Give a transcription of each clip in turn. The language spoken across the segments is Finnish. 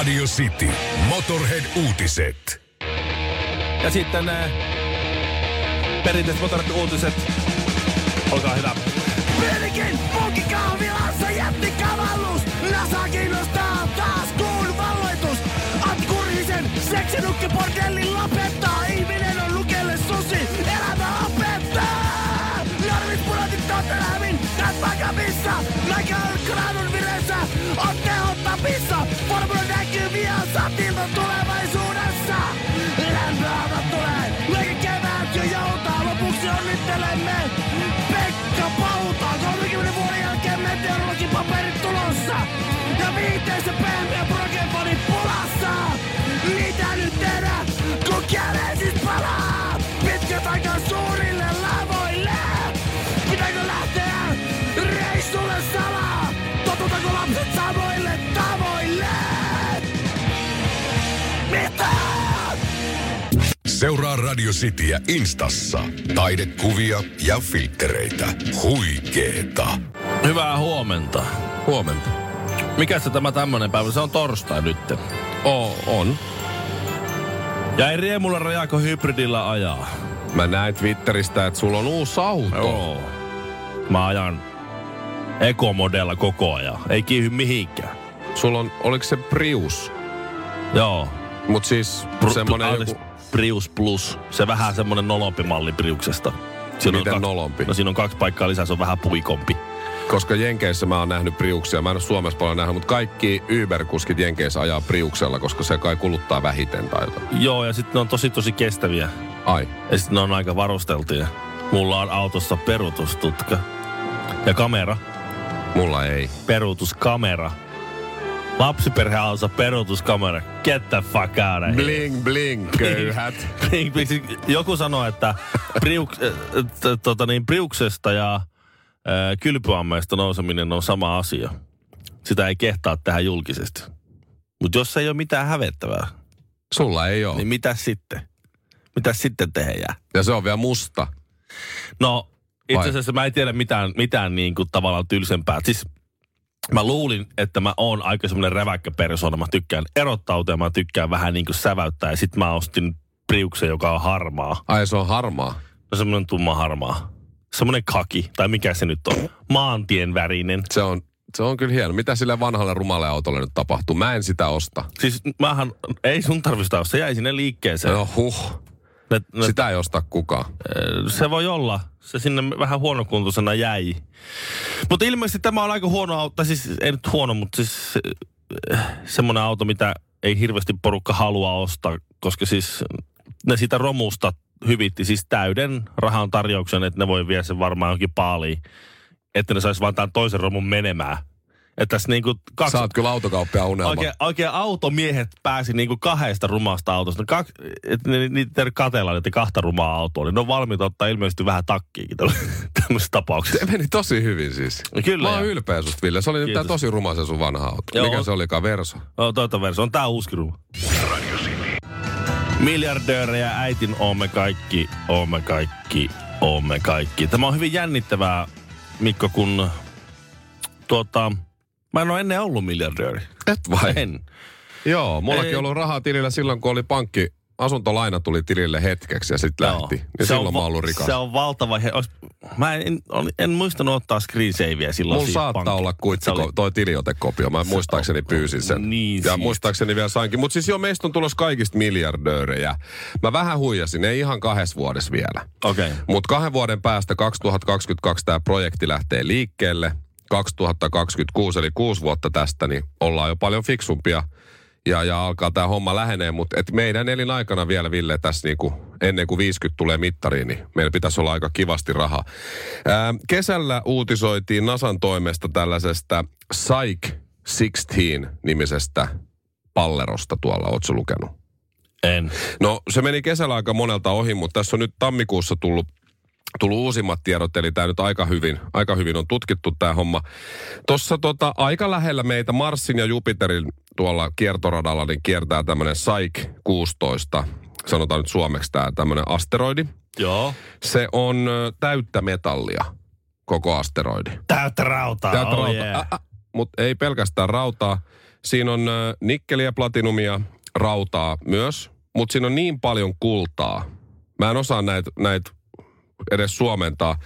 Radio City. Motorhead-uutiset. Ja sitten äh, perinteiset motorit uutiset. Olkaa hyvä. Pelikin punkikahvilassa jätti kavallus. Nasa kiinnostaa taas kuun valloitus. Atkurisen seksinukkiportellin lopettaa. Ihminen on lukelle susi. Elämä opettaa. Normis pudotit Tottenhamin. Tät vakavissa. Michael Granun vireessä. On tehottavissa. Formula näkyy vielä satilta tulevaisuudessa. Lämpöavat tulee. Leike kevät jo joutaa. Lopuksi onnittelemme. Pekka Pauta, 30 vuoden jälkeen meteorologin paperit tulossa. Ja viiteisen pehmeä progefoni Seuraa Radio Cityä Instassa. Taidekuvia ja filtreitä. Huikeeta. Hyvää huomenta. Huomenta. Mikä se tämä tämmönen päivä? Se on torstai nyt. Oo, on. Ja ei riemulla rajaako hybridillä ajaa. Mä näin Twitteristä, että sulla on uusi auto. Joo. Mä ajan ekomodella koko ajan. Ei kiihy mihinkään. Sulla on, oliko se Prius? Joo. Mut siis Pr- semmonen joku... Prius Plus. Se vähän semmonen nolompi malli Priuksesta. Siinä Miten kaksi, nolompi? No siinä on kaksi paikkaa lisää, se on vähän puikompi. Koska Jenkeissä mä oon nähnyt Priuksia. Mä en ole Suomessa paljon nähnyt, mutta kaikki Uber-kuskit Jenkeissä ajaa Priuksella, koska se kai kuluttaa vähiten tai jotain. Joo, ja sitten ne on tosi tosi kestäviä. Ai. Ja sitten ne on aika varusteltuja. Mulla on autossa peruutustutka. Ja kamera. Mulla ei. Peruutuskamera. Lapsiperheautossa peruutuskamera. Get the fuck out of here. Bling, bling, köyhät. Bling, bling. Joku sanoi, että priuk, äh, t- tota niin, priuksesta ja äh, kylpyammeesta nouseminen on sama asia. Sitä ei kehtaa tehdä julkisesti. Mutta jos ei ole mitään hävettävää, Sulla ei ole. niin mitä sitten? Mitä sitten tehdään? Ja se on vielä musta. No, itse asiassa mä en tiedä mitään, mitään niin kuin tavallaan tylsempää. Siis mä luulin, että mä oon aika semmoinen räväkkä persona. Mä tykkään erottautua ja mä tykkään vähän niin kuin säväyttää. Ja sit mä ostin Priuksen, joka on harmaa. Ai se on harmaa. No semmoinen tumma harmaa. Semmoinen kaki, tai mikä se nyt on. Maantien värinen. Se on, se on kyllä hieno. Mitä sille vanhalle rumalle autolle nyt tapahtuu? Mä en sitä osta. Siis mähän, ei sun tarvista ostaa, se jäi sinne liikkeeseen. No huh. Ne, ne, Sitä ei osta kukaan. Se voi olla. Se sinne vähän huonokuntoisena jäi. Mutta ilmeisesti tämä on aika huono auto. Siis ei nyt huono, mutta siis semmoinen auto, mitä ei hirveästi porukka halua ostaa. Koska siis ne sitä romusta hyvitti siis täyden rahan tarjouksen, että ne voi viedä sen varmaan johonkin paaliin. Että ne sais vaan tämän toisen romun menemään. Että tässä niinku kaksi... Sä oot kyllä autokauppia unelma. Oikein, oikein automiehet pääsi niinku kahdesta rumasta autosta. Kak, et ne, niitä ei katella niitä kahta rumaa autoa, niin ne on valmiita ottaa ilmeisesti vähän takkiikin tämmöisessä tapauksessa. Se meni tosi hyvin siis. Kyllä. Mä oon ja- ylpeä susta, Ville. Se oli nyt tää tosi ruma se sun vanha auto. Joo. Mikä se olikaan, Verso? No, toita verso. On tää uusi ruma. Miljardöörejä äitin oomme kaikki, oomme kaikki, oomme kaikki. Tämä on hyvin jännittävää, Mikko, kun tuota, mä en ole ennen ollut miljardööri. Et vai? En. Joo, mullakin Ei. ollut rahaa tilillä silloin, kun oli pankki. Asuntolaina tuli tilille hetkeksi ja sitten lähti. Niin Se silloin on mä ollut rikas. Se on valtava. He, ois, mä en, en, en muistanut ottaa screensaveä silloin. Mulla siitä saattaa pankki- olla kuitsi, Se oli- toi tiliotekopio. Mä muistaakseni pyysin sen. Niin ja siisti. muistaakseni vielä sainkin. Mutta siis joo, meistä on tulossa kaikista miljardöörejä. Mä vähän huijasin, ei ihan kahdessa vuodessa vielä. Okei. Okay. Mutta kahden vuoden päästä 2022 tämä projekti lähtee liikkeelle. 2026 eli kuusi vuotta tästä, niin ollaan jo paljon fiksumpia. Ja, ja alkaa tämä homma lähenee, mutta et meidän elinaikana vielä, Ville, tässä niinku, ennen kuin 50 tulee mittariin, niin meillä pitäisi olla aika kivasti rahaa. Ää, kesällä uutisoitiin Nasan toimesta tällaisesta Psych 16-nimisestä pallerosta tuolla, ootko lukenut? En. No se meni kesällä aika monelta ohi, mutta tässä on nyt tammikuussa tullut tullut uusimmat tiedot, eli tämä nyt aika hyvin, aika hyvin on tutkittu tämä homma. Tuossa tota, aika lähellä meitä Marsin ja Jupiterin tuolla kiertoradalla niin kiertää tämmöinen Psyche 16, sanotaan nyt suomeksi tämä tämmöinen asteroidi. Joo. Se on täyttä metallia, koko asteroidi. Täyttä rautaa. Täyttä oh rautaa. Yeah. Mutta ei pelkästään rautaa. Siinä on nikkeliä, platinumia, rautaa myös, mutta siinä on niin paljon kultaa. Mä en osaa näitä näit edes suomentaa.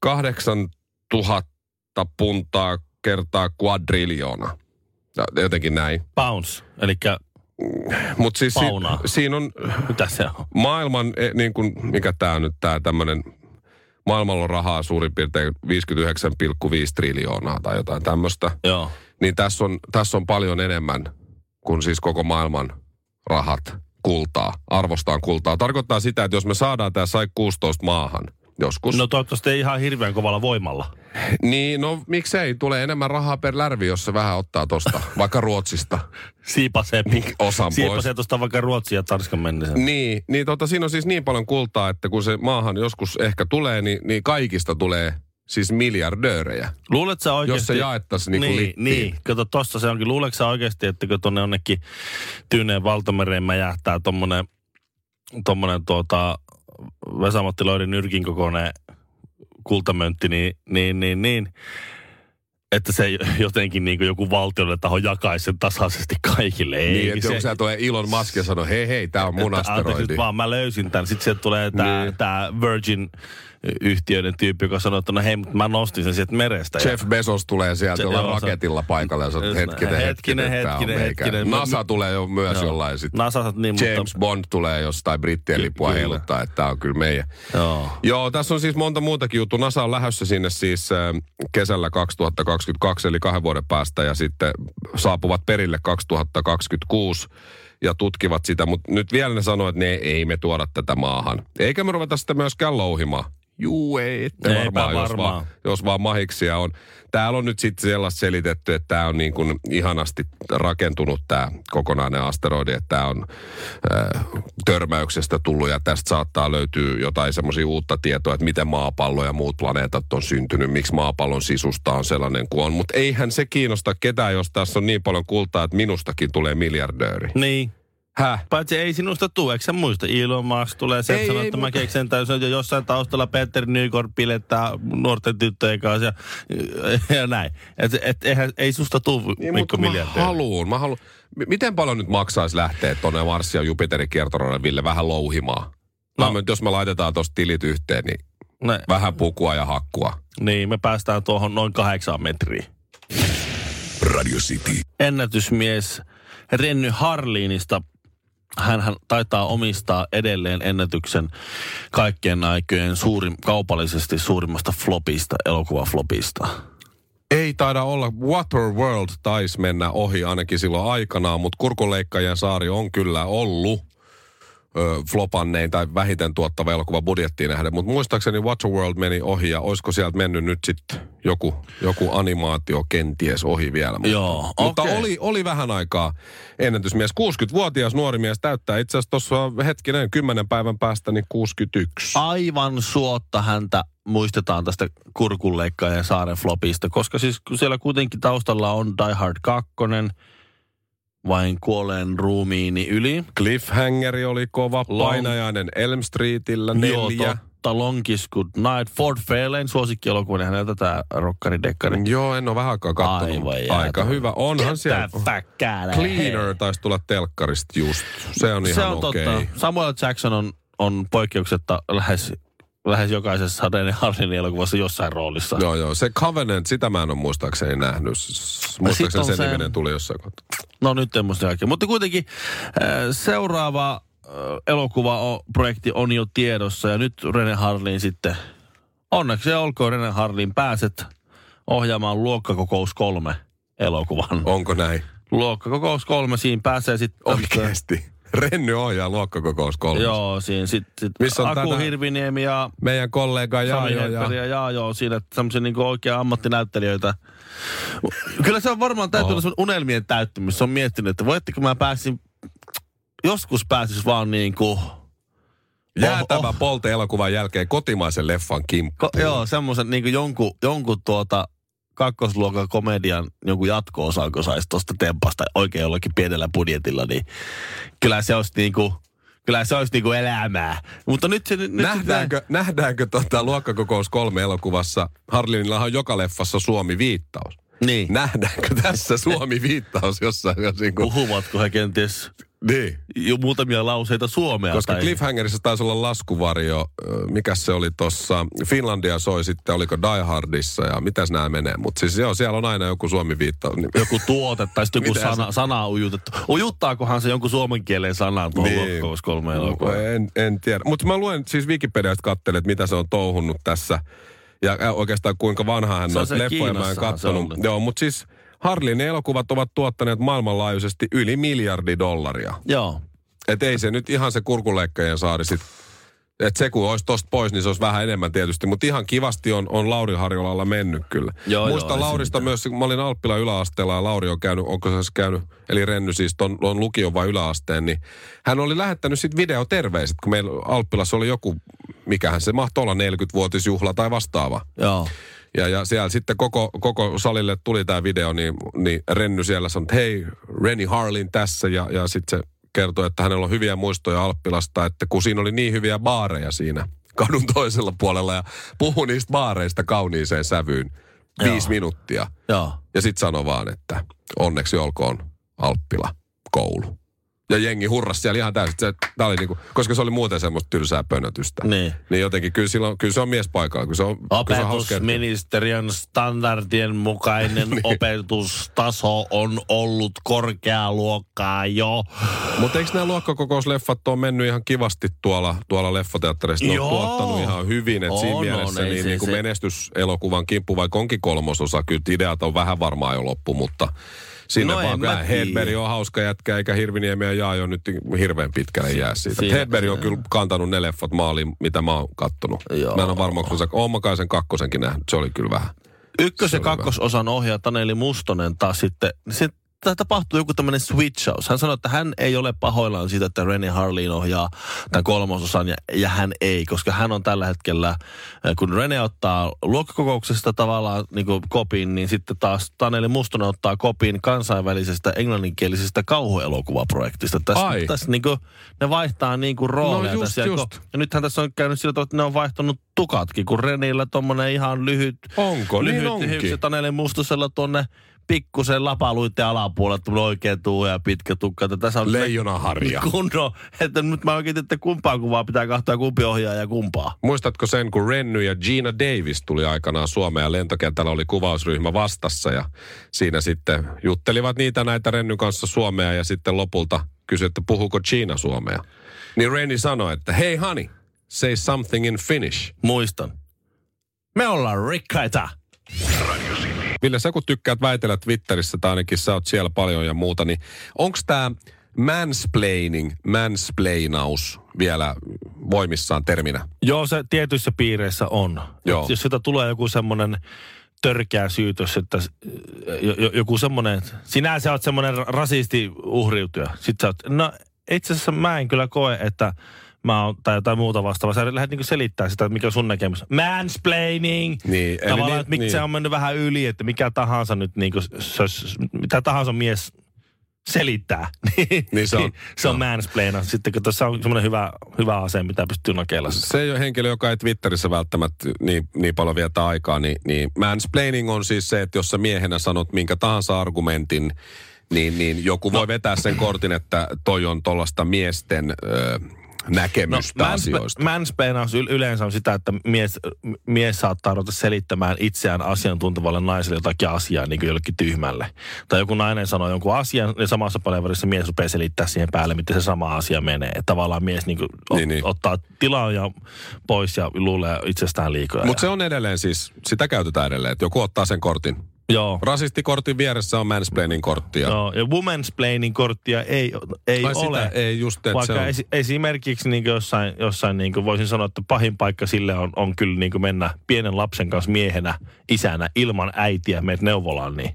8000 puntaa kertaa quadriljoona. Jotenkin näin. Pounds, eli Mutta siis si- siinä on mitä se on? maailman, e, niin kuin, mikä tämä on nyt tämä tämmöinen, maailmalla on rahaa suurin piirtein 59,5 triljoonaa tai jotain tämmöistä. Joo. Niin tässä on, tässä on paljon enemmän kuin siis koko maailman rahat kultaa, arvostaan kultaa. Tarkoittaa sitä, että jos me saadaan tämä sai 16 maahan joskus, No toivottavasti ei ihan hirveän kovalla voimalla. niin no miksei, tulee enemmän rahaa per lärvi, jos se vähän ottaa tosta, vaikka Ruotsista Siipasee, osan pois. siipasee tuosta vaikka Ruotsia ja Tanskan mennessä. Niin, niin tota, siinä on siis niin paljon kultaa, että kun se maahan joskus ehkä tulee, niin, niin kaikista tulee siis miljardöörejä. Luulet sä oikeasti... Jos se jaettaisiin niin niin, littiin. niin, kato tossa se onkin. Luuletko sä oikeasti, että kun tuonne jonnekin Tyyneen valtamereen mäjähtää tommonen, tommonen tuota Vesamatti Loirin nyrkin kokoinen kultamöntti, niin, niin, niin, niin että se jotenkin niin kuin joku valtiolle taho jakaisi sen tasaisesti kaikille. Ei, Niin, että se, sieltä tulee Elon Musk ja sanoo, hei hei, tämä on mun että asteroidi. nyt vaan, mä löysin tämän. Sitten sieltä tulee tämä Niin. tää Virgin-yhtiöiden tyyppi, joka sanoo, että no hei, mutta mä nostin sen sieltä merestä. Ja- Jeff Bezos tulee sieltä Se- jollain joo, se- raketilla paikalla ja sanoo, hetkinen, Hetkinen, hetkinen, hetkinen, hetkinen. NASA Mä- tulee jo myös Joo. jollain sitten. NASA, niin, James mutta... Bond tulee jostain brittien Ky- lippua kyllä. heiluttaa, että tämä on kyllä meidän. Joo. Joo, tässä on siis monta muutakin juttua. NASA on lähdössä sinne siis kesällä 2022, eli kahden vuoden päästä, ja sitten saapuvat perille 2026 ja tutkivat sitä. Mutta nyt vielä ne sanoo, että ne ei me tuoda tätä maahan. Eikä me ruveta sitä myöskään louhimaan. Juu, ei, ette Eipä varmaan, jos varmaan. vaan, jos vaan mahiksia on. Täällä on nyt sitten sellaista selitetty, että tämä on niin kuin ihanasti rakentunut tämä kokonainen asteroidi, että tämä on äh, törmäyksestä tullut ja tästä saattaa löytyä jotain semmoisia uutta tietoa, että miten maapallo ja muut planeetat on syntynyt, miksi maapallon sisusta on sellainen kuin on. Mutta eihän se kiinnosta ketään, jos tässä on niin paljon kultaa, että minustakin tulee miljardööri. Niin. Häh? Paitsi ei sinusta tule, eikö sä muista? Elon Musk tulee sieltä Ei, sanoa, ei, että mä keksin täysin jo jossain taustalla Peter Nykort pilettää nuorten tyttöjen kanssa ja, ja näin. Et, et, eihän, ei susta tule Niin, Mikko mä haluun, mä haluun. M- Miten paljon nyt maksaisi lähteä tuonne Marsin ja Jupiterin kiertoradille vähän louhimaan? No. No. jos me laitetaan tuosta tilit yhteen, niin Ne, vähän pukua ja hakkua. niin, me päästään tuohon noin kahdeksaan metriin. Radio City. ennätysmies Renny Harliinista. Hän taitaa omistaa edelleen ennätyksen kaikkien aikojen suurin, kaupallisesti suurimmasta flopista, elokuvaflopista. Ei taida olla. Waterworld taisi mennä ohi ainakin silloin aikanaan, mutta kurkuleikkajien saari on kyllä ollut ö, flopannein tai vähiten tuottava elokuva budjettiin nähden. Mutta muistaakseni Waterworld meni ohi ja olisiko sieltä mennyt nyt sitten joku, joku animaatio kenties ohi vielä. Mutta, Joo, mutta okei. oli, oli vähän aikaa ennätysmies. 60-vuotias nuori mies täyttää itse asiassa tuossa hetkinen 10 päivän päästä niin 61. Aivan suotta häntä muistetaan tästä kurkunleikkaajan saaren flopista, koska siis siellä kuitenkin taustalla on Die Hard 2, vain kuolleen ruumiini yli. Cliffhangeri oli kova, Long- painajainen Elm Streetillä Joo, neljä. totta. Longest Good Night. Ford Fairlane suosikkielokuva, niin häneltä tämä rokkari dekkari. Joo, en ole vähän aikaa katsonut. Aivan. Aika hyvä. Onhan siellä. Cleaner taisi tulla telkkarista just. Se on Se ihan on okei. totta. Samuel Jackson on, on poikkeuksetta lähes, lähes jokaisessa Danny Harlinin elokuvassa jossain roolissa. Joo, joo. Se Covenant, sitä mä en ole muistaakseni nähnyt. Muistaakseni sen se- niminen tuli jossain kohtaa. No nyt en muista kaikkea. Mutta kuitenkin äh, seuraava äh, elokuva-projekti on jo tiedossa ja nyt Rene Harlin sitten, onneksi olkoon Rene Harlin pääset ohjaamaan Luokkakokous 3 elokuvan. Onko näin? Luokkakokous 3, siinä pääsee sitten... Oikeesti. Renny ohjaa luokkakokous kolmas. Joo, siinä sitten sit Aku tänään- Hirviniemi ja Meidän kollega Jaajo ja... ja Jaajo siinä semmoisia niinku oikea ammattinäyttelijöitä. Kyllä se on varmaan täytyy olla unelmien täyttymys. Se on miettinyt, että voitteko mä pääsin, joskus pääsis vaan niinku, Jäätävä Oh, oh. Polte-elokuvan jälkeen kotimaisen leffan kimppu. ko, joo, semmoisen niinku jonkun, jonkun tuota kakkosluokan komedian jonkun jatko-osan, kun saisi tuosta tempasta oikein jollakin pienellä budjetilla, niin kyllä se olisi niinku, kyllä se olisi niinku elämää. Mutta nyt se... Nyt Nähdäänkö, nähdäänkö tota luokkakokous kolme elokuvassa? Harlinillahan on joka leffassa Suomi-viittaus. Niin. Nähdäänkö tässä Suomi-viittaus jossain? Jos niin, kuin, Puhuvatko he kenties niin. jo muutamia lauseita suomea? Koska tai... Cliffhangerissa taisi olla laskuvarjo. Mikä se oli tuossa? Finlandia soi sitten, oliko Die Hardissa ja mitäs nämä menee. Mutta siis joo, siellä on aina joku Suomi-viittaus. Niin- Joku tuote tai sitten joku sana, sana ujutettu. Ujuttaakohan se jonkun suomen kielen sanan tuohon niin. loppuun kolme elokuvaa? En, en tiedä. Mutta mä luen siis Wikipediasta katselin, että mitä se on touhunnut tässä. Ja oikeastaan kuinka vanha hän Se on on. se Leffoja mä en se on. Joo, mutta siis Harlin elokuvat ovat tuottaneet maailmanlaajuisesti yli miljardi dollaria. Joo. Et ei se nyt ihan se kurkuleikkajien saari sit. Et se kun olisi tosta pois, niin se olisi vähän enemmän tietysti. Mutta ihan kivasti on, on Lauri Harjolalla mennyt kyllä. Joo, Muistan joo, Laurista myös, kun mä olin Alppila yläasteella ja Lauri on käynyt, onko se käynyt, eli Renny siis ton, ton lukion vai yläasteen, niin hän oli lähettänyt sitten videoterveiset, kun meillä Alppilassa oli joku, mikähän se mahtoi olla, 40-vuotisjuhla tai vastaava. Joo. Ja, ja siellä sitten koko, koko salille tuli tämä video, niin, niin Renny siellä sanoi, että hei, Renny Harlin tässä. Ja, ja sitten se kertoi, että hänellä on hyviä muistoja Alppilasta, että kun siinä oli niin hyviä baareja siinä kadun toisella puolella ja puhui niistä baareista kauniiseen sävyyn viisi Joo. minuuttia. Joo. Ja sitten sanoi vaan, että onneksi olkoon Alppila koulu. Ja jengi hurras siellä ihan täysin. Se, tää oli niinku, koska se oli muuten semmoista tylsää pönötystä. Niin. Niin jotenkin, kyllä, silloin, kyllä se on mies paikalla. Kyllä se on, Opetusministeriön standardien mukainen Niin. opetustaso on ollut korkealuokkaa jo. Mutta eikö nämä luokkakokousleffat ole mennyt ihan kivasti tuolla, tuolla leffateatterissa? Ne on tuottanut ihan hyvin, että siinä On, mielessä on, niin, se- niin kuin se- menestyselokuvan kimppu, vaikka onkin kolmososa, kyllä ideat on vähän varmaan jo loppu, mutta sinne No vaan kyllä. Hedberg on hauska jätkä, eikä Hirviniemi ja Jaajo nyt hirveän pitkälle jää siitä. siinä- Hedberg on kyllä kantanut ne leffat maaliin, mitä mä oon kattonut. Joo. Mä en ole varma, kun se, oon mä kai sen kakkosenkin nähnyt, se oli kyllä vähän. Ykkös- ja kakkososan ohjaaja Taneli Mustonen taas sitten, tää tapahtuu joku tämmöinen switchaus. Hän sanoi, että hän ei ole pahoillaan siitä, että Rennie Harlin ohjaa tämän kolmososan ja, ja hän ei, koska hän on tällä hetkellä, kun Rene ottaa luokkakokouksesta tavallaan niin kuin kopin, niin sitten taas Taneli Mustonen ottaa kopin kansainvälisestä englanninkielisestä kauhuelokuvaprojektista. Tässä, Ai. tässä niin kuin, ne vaihtaa niin kuin rooleja No just, tässä. Ja just. Ja nythän tässä on käynyt sillä tavalla, että ne on vaihtanut tukatkin, kun Renillä tommonen ihan lyhyt, Onko? Niin lyhyt onkin. hiukset Taneli Mustusella tuonne pikkusen lapaluitten alapuolelle, tuommoinen oikea tuu ja pitkä tukka. Että Tässä on Leijonaharja. Kunno, että nyt mä oikein että kumpaa kuvaa pitää kahtaa kumpi ohjaa ja kumpaa. Muistatko sen, kun Renny ja Gina Davis tuli aikanaan Suomeen ja lentokentällä oli kuvausryhmä vastassa ja siinä sitten juttelivat niitä näitä Rennyn kanssa Suomea ja sitten lopulta kysyi, että puhuuko Gina Suomea. Niin Renny sanoi, että hei honey, say something in Finnish. Muistan. Me ollaan rikkaita. Ville, sä kun tykkäät väitellä Twitterissä, tai ainakin sä oot siellä paljon ja muuta, niin onko tämä mansplaining, mansplainaus vielä voimissaan terminä? Joo, se tietyissä piireissä on. Joo. Et Jos sitä tulee joku semmoinen törkeä syytös, että joku semmoinen, sinä sä oot semmoinen rasisti uhriutuja. Sitten sä oot, no itse asiassa mä en kyllä koe, että mä oon, tai jotain muuta vastaavaa. Sä lähdet niinku selittää sitä, mikä on sun näkemys. Mansplaining! Niin, eli Tavallaan, niin- että miksi niin. se on mennyt vähän yli, että mikä tahansa nyt niinku, olisi- mitä tahansa mies selittää. Niin se on. se on mansplaina. Sitten kun tässä on semmoinen hyvä, hyvä ase, mitä pystyy nakeilla. se ei ole henkilö, joka ei Twitterissä välttämättä niin, niin paljon vietä aikaa, niin, niin mansplaining on siis se, että jos sä miehenä sanot minkä tahansa argumentin, niin, niin joku voi vetää sen kortin, että toi on tuollaista miesten ö, näkemystä no, asioista. mansplainaus yl- yleensä on sitä, että mies, mies saattaa ruveta selittämään itseään asiantuntevalle naiselle jotakin asiaa niin kuin jollekin tyhmälle. Tai joku nainen sanoo jonkun asian ja samassa palaverissa mies rupeaa selittää siihen päälle, miten se sama asia menee. Tavallaan mies niin kuin ot, Niin, niin. ottaa tilaa ja pois ja luulee itsestään liikoja. Mutta se on edelleen siis, sitä käytetään edelleen, että joku ottaa sen kortin. Joo. Rasistikortin vieressä on mansplaining kortti. Ja Joo, ja womansplaining korttia ei, ei Ai sitä ole. ei just, että Vaikka se on. esi- esimerkiksi niin jossain, jossain niin voisin sanoa, että pahin paikka sille on, on kyllä niin mennä pienen lapsen kanssa miehenä, isänä, ilman äitiä, meet neuvolaan, niin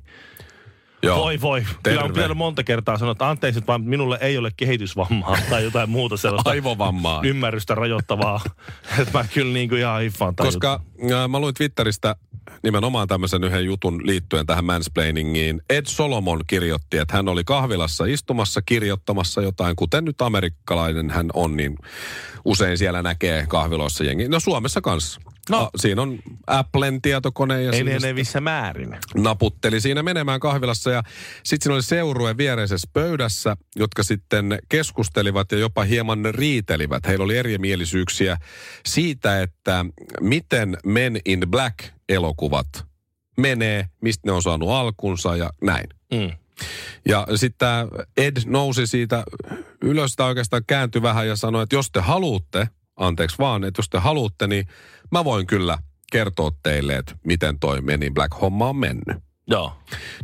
Joo. voi voi. Kyllä Terve. on vielä monta kertaa sanonut, että anteeksi, vaan minulle ei ole kehitysvammaa tai jotain muuta sellaista Aivovammaa. ymmärrystä rajoittavaa. että mä kyllä niin kuin ihan hiffaan Koska äh, mä luin Twitteristä nimenomaan tämmöisen yhden jutun liittyen tähän mansplainingiin. Ed Solomon kirjoitti, että hän oli kahvilassa istumassa kirjoittamassa jotain, kuten nyt amerikkalainen hän on, niin usein siellä näkee kahviloissa jengi. No Suomessa kanssa. No. No. Siinä on Applen tietokone ja Ei siinä enevissä määrin. naputteli siinä menemään kahvilassa ja sitten siinä oli seurue viereisessä pöydässä, jotka sitten keskustelivat ja jopa hieman riitelivät. Heillä oli erimielisyyksiä siitä, että miten Men in Black-elokuvat menee, mistä ne on saanut alkunsa ja näin. Mm. Ja sitten Ed nousi siitä ylös tai oikeastaan kääntyi vähän ja sanoi, että jos te haluatte, anteeksi vaan, että jos te haluatte, niin mä voin kyllä kertoa teille, että miten toi Men in Black-homma on mennyt. Joo.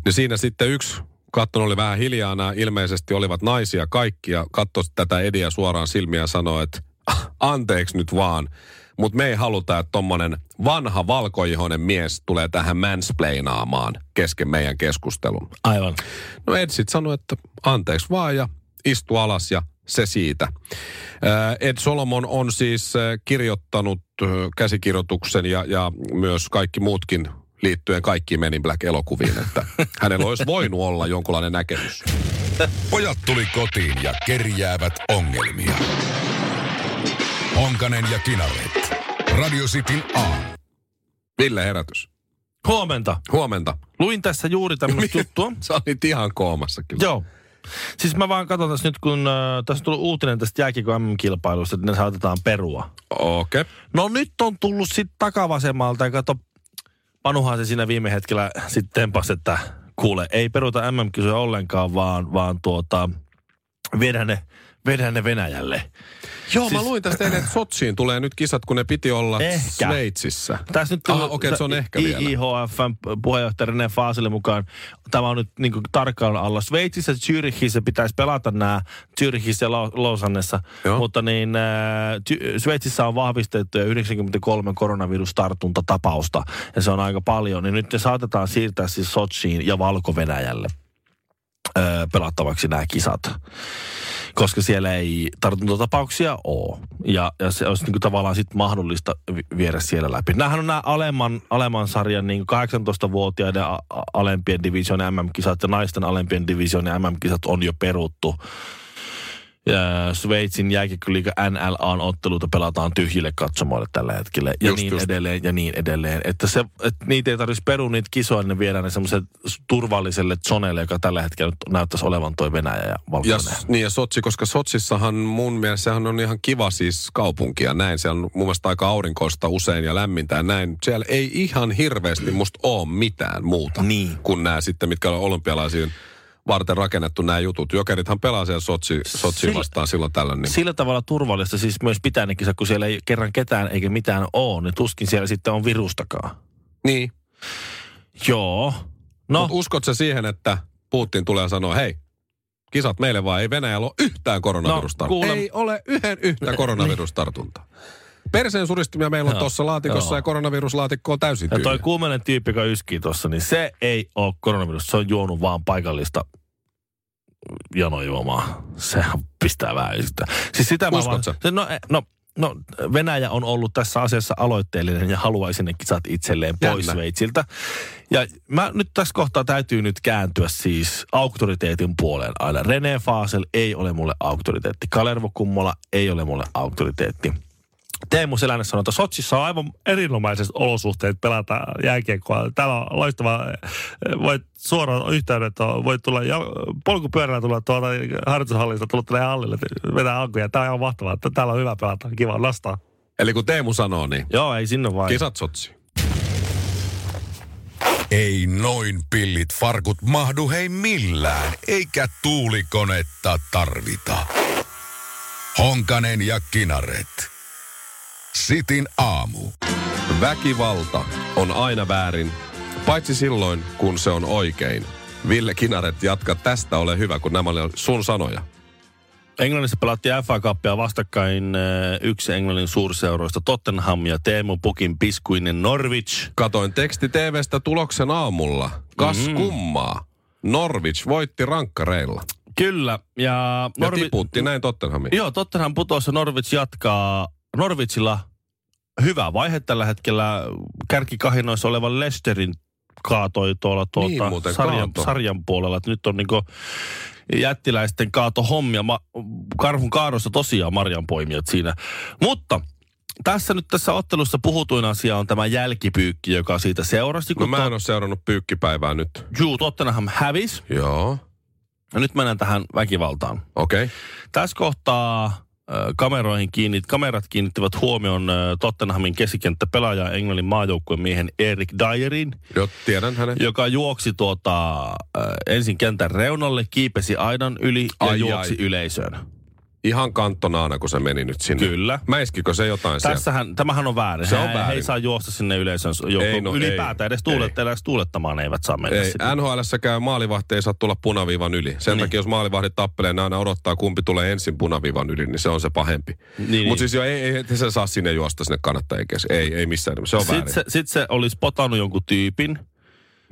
Niin siinä sitten yksi katton oli vähän hiljaa, nämä ilmeisesti olivat naisia kaikki ja katsoi tätä Ediä suoraan silmiä ja sanoi, että "Ah, anteeksi nyt vaan, mutta me ei haluta, että tommonen vanha valkoihoinen mies tulee tähän mansplainaamaan kesken meidän keskustelun. Aivan. No Ed sitten sanoi, että anteeksi vaan ja istu alas ja se siitä. Ää, Ed Solomon on siis ää, kirjoittanut ää, käsikirjoituksen ja, ja myös kaikki muutkin liittyen kaikkiin Men in Black-elokuviin, että hänellä olisi voinut olla jonkunlainen näkemys. Pojat tuli kotiin ja kerjäävät ongelmia. Honkanen ja Kinaret. Radio Cityn aamu. Ville herätys. Huomenta. Huomenta. Luin tässä juuri tämmöistä juttua. Sä olit ihan koomassa kyllä. Joo. Siis mä vaan katson tässä nyt, kun äh, tässä on tullut uutinen tästä jääkiekko MM-kilpailusta, että ne saatetaan perua. Okei. Okay. No nyt on tullut sitten takavasemmalta ja kato, Panuhan se siinä viime hetkellä sitten tempas, että kuule, ei peruta MM-kisoja ollenkaan, vaan, vaan tuota, viedään ne, viedään ne Venäjälle. Joo, Siis- mä luin tästä eilen, että Sotsiin tulee nyt kisat, kun ne piti olla Ehkä. Sveitsissä. Tässä nyt Aha, okei, se on ehkä vielä. IHFn puheenjohtaja René Faasille mukaan. Tämä on nyt niin tarkkailun alla. Sveitsissä Zürichissä pitäisi pelata nämä Zürichissä ja Lau- Lausannessa. Joo. Mutta niin, äh, Sveitsissä on vahvistettu jo 93 koronavirustartuntatapausta. Ja se on aika paljon. Niin nyt ne saatetaan siirtää siis Sochiin ja Valko-Venäjälle äh, pelattavaksi nämä kisat koska siellä ei tartuntatapauksia ole. Ja, ja se olisi niin kuin tavallaan sit mahdollista vi- viedä siellä läpi. Nämähän on nämä alemman, alemman sarjan niin 18-vuotiaiden a- alempien divisioiden MM-kisat ja naisten alempien divisioiden MM-kisat on jo peruttu. Sveitsin jääkiekkoliiga NLAn otteluita pelataan tyhjille katsomoille tällä hetkellä. Ja Just, niin just. edelleen ja niin edelleen. Että, se, että niitä ei tarvitsisi perua niitä kisoja, niin ne viedään ne semmoiselle turvalliselle zoneelle, joka tällä hetkellä nyt näyttäisi olevan toi Venäjä ja valko Ja, niin ja Sotsi, koska Sotsissahan mun mielestä sehän on ihan kiva siis kaupunki ja näin. Se on mun mielestä aika aurinkoista usein ja lämmintä ja näin. Siellä ei ihan hirveästi musta ole mitään muuta Niin. kuin nämä sitten, mitkä on olympialaisiin varten rakennettu nämä jutut. Jokerithan pelaa siellä Sotsi, Sillä- vastaan silloin tällöin. Niin. Sillä tavalla turvallista siis myös pitää ne kisat, kun siellä ei kerran ketään eikä mitään ole, niin tuskin siellä sitten on virustakaan. niin. Joo. No. Mutta uskotko siihen, että Putin tulee sanoa, hei, kisat meille vaan, ei Venäjällä ole yhtään koronavirustartuntaa. No, kuule- Ei ole yhden yhtä koronavirustartuntaa. Perseen suristimia meillä on tuossa laatikossa Joo. ja koronaviruslaatikko on täysin ja tyhjä. toi kuumeinen tyyppi, joka yskii tuossa, niin se ei ole koronavirus. Se on juonut vaan paikallista janojuomaa. Sehän pistää vähän ysitä. Siis sitä mä vaan, se, no, eh, no, no, Venäjä on ollut tässä asiassa aloitteellinen ja haluaisi ne kisat itselleen pois Jännä. Sveitsiltä. Ja mä nyt tässä kohtaa täytyy nyt kääntyä siis auktoriteetin puoleen aina. René Faasel ei ole mulle auktoriteetti. Kalervo Kummola ei ole mulle auktoriteetti. Teemu Selänne sanoi, että Sotsissa on aivan erinomaiset olosuhteet pelata jääkiekkoa. Täällä on loistava, voit suoraan yhteydet, voit tulla ja polkupyörällä tulla tuolta harjoitushallista, tulla tälle hallille, vetää alkuja. Tämä on ihan mahtavaa, että täällä on hyvä pelata, kiva nostaa. Eli kun Teemu sanoo, niin Joo, ei sinne vaan. kisat Sotsi. Ei noin pillit farkut mahdu hei millään, eikä tuulikonetta tarvita. Honkanen ja Kinaret. Sitin aamu. Väkivalta on aina väärin, paitsi silloin, kun se on oikein. Ville Kinaret, jatka tästä, ole hyvä, kun nämä oli sun sanoja. Englannissa pelattiin FA Cupia vastakkain eh, yksi Englannin suurseuroista Tottenham ja Teemu Pukin piskuinen Norwich. Katoin teksti TVstä tuloksen aamulla. Kas mm. kummaa. Norwich voitti rankkareilla. Kyllä, ja, Ja tiputti näin Tottenhamiin. Joo, Tottenham putosi ja Norwich jatkaa. Norwichilla hyvä vaihe tällä hetkellä. Kärkikahinoissa oleva Leicesterin kaatoi tuolla tuota Niin sarjan, kaato. sarjan puolella. Että nyt on niinku jättiläisten kaato hommia. Ma, karhun kaadossa tosiaan marjanpoimijat siinä. Mutta tässä nyt tässä ottelussa puhutuin asia on tämä jälkipyykki, joka siitä seurasi. No Kun mä en ole seurannut pyykkipäivää nyt. Juu, Tottenham hävis. Joo, Ja nyt mennään tähän väkivaltaan. okei. Okay. Tässä kohtaa kameroihin kiinni, kamerat kiinnittivät huomion äh, Tottenhamin keskikenttäpelaaja Englannin maajoukkueen miehen Erik Dyerin, Joo, tiedän hänen. joka juoksi tuota, ensin kentän reunalle, kiipesi aidan yli ja Ai, juoksi ai. yleisöön. Ihan kantonaana, kun se meni nyt sinne. Kyllä. Mäiskikö se jotain siellä? Tässähän, tämähän on väärin. Se on He- He väärin. ei saa juosta sinne yleisön joukkoon. Ei, no Ylipäätään ei. edes, tuulet, edes tuulettamaan eivät saa mennä Ei, sinne. NHLssäkään maalivahti ei saa tulla punaviivan yli. Sen Niin. takia, jos maalivahdit tappelee, ne aina odottaa, kumpi tulee ensin punaviivan yli, niin se on se pahempi. Niin, niin. Mutta siis jo ei, ei, ei se saa sinne juosta sinne kannattajien. Ei, ei missään nimessä. Se on väärin. Sitten se, sit se oli spotannut jonkun tyypin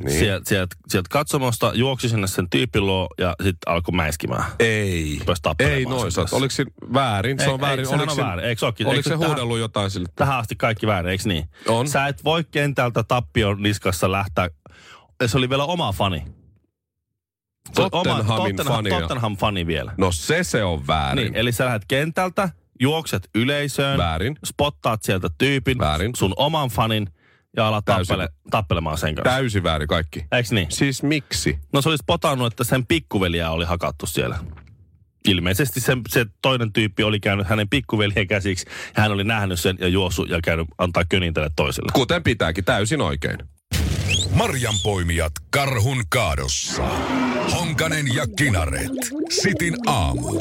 Niin. sieltä sielt, sielt katsomosta, juoksi sinne sen tyypin luo ja sitten alkoi mäiskimään. Ei. Ei noin. kanssa. Oliko se väärin? Se Ei- on väärin. ei, oliko on väärin. Eikö? Oliko Eikö se huudellut jotain sille? Tähän asti kaikki väärin, eikö niin? On. Sä et voi kentältä tappion niskassa lähteä. Se oli vielä oma fani. Tottenhamin Tottenham, fania. Tottenham fani vielä. No se se on väärin. Niin, eli sä lähdet kentältä, juokset yleisöön, Väärin. spottaat sieltä tyypin, Väärin. sun oman fanin ja Täysin. tappele, tappelemaan sen kanssa. Täysin väärin kaikki. Eiks niin? Siis miksi? No se olisi potannut, että sen pikkuveliä oli hakattu siellä. Ilmeisesti se, se toinen tyyppi oli käynyt hänen pikkuveljen käsiksi ja hän oli nähnyt sen ja juossut ja käynyt antaa könin tälle toiselle. Kuten pitääkin, täysin oikein. Marjanpoimijat karhun kaadossa. Honkanen ja Kinaret. Sitin aamu.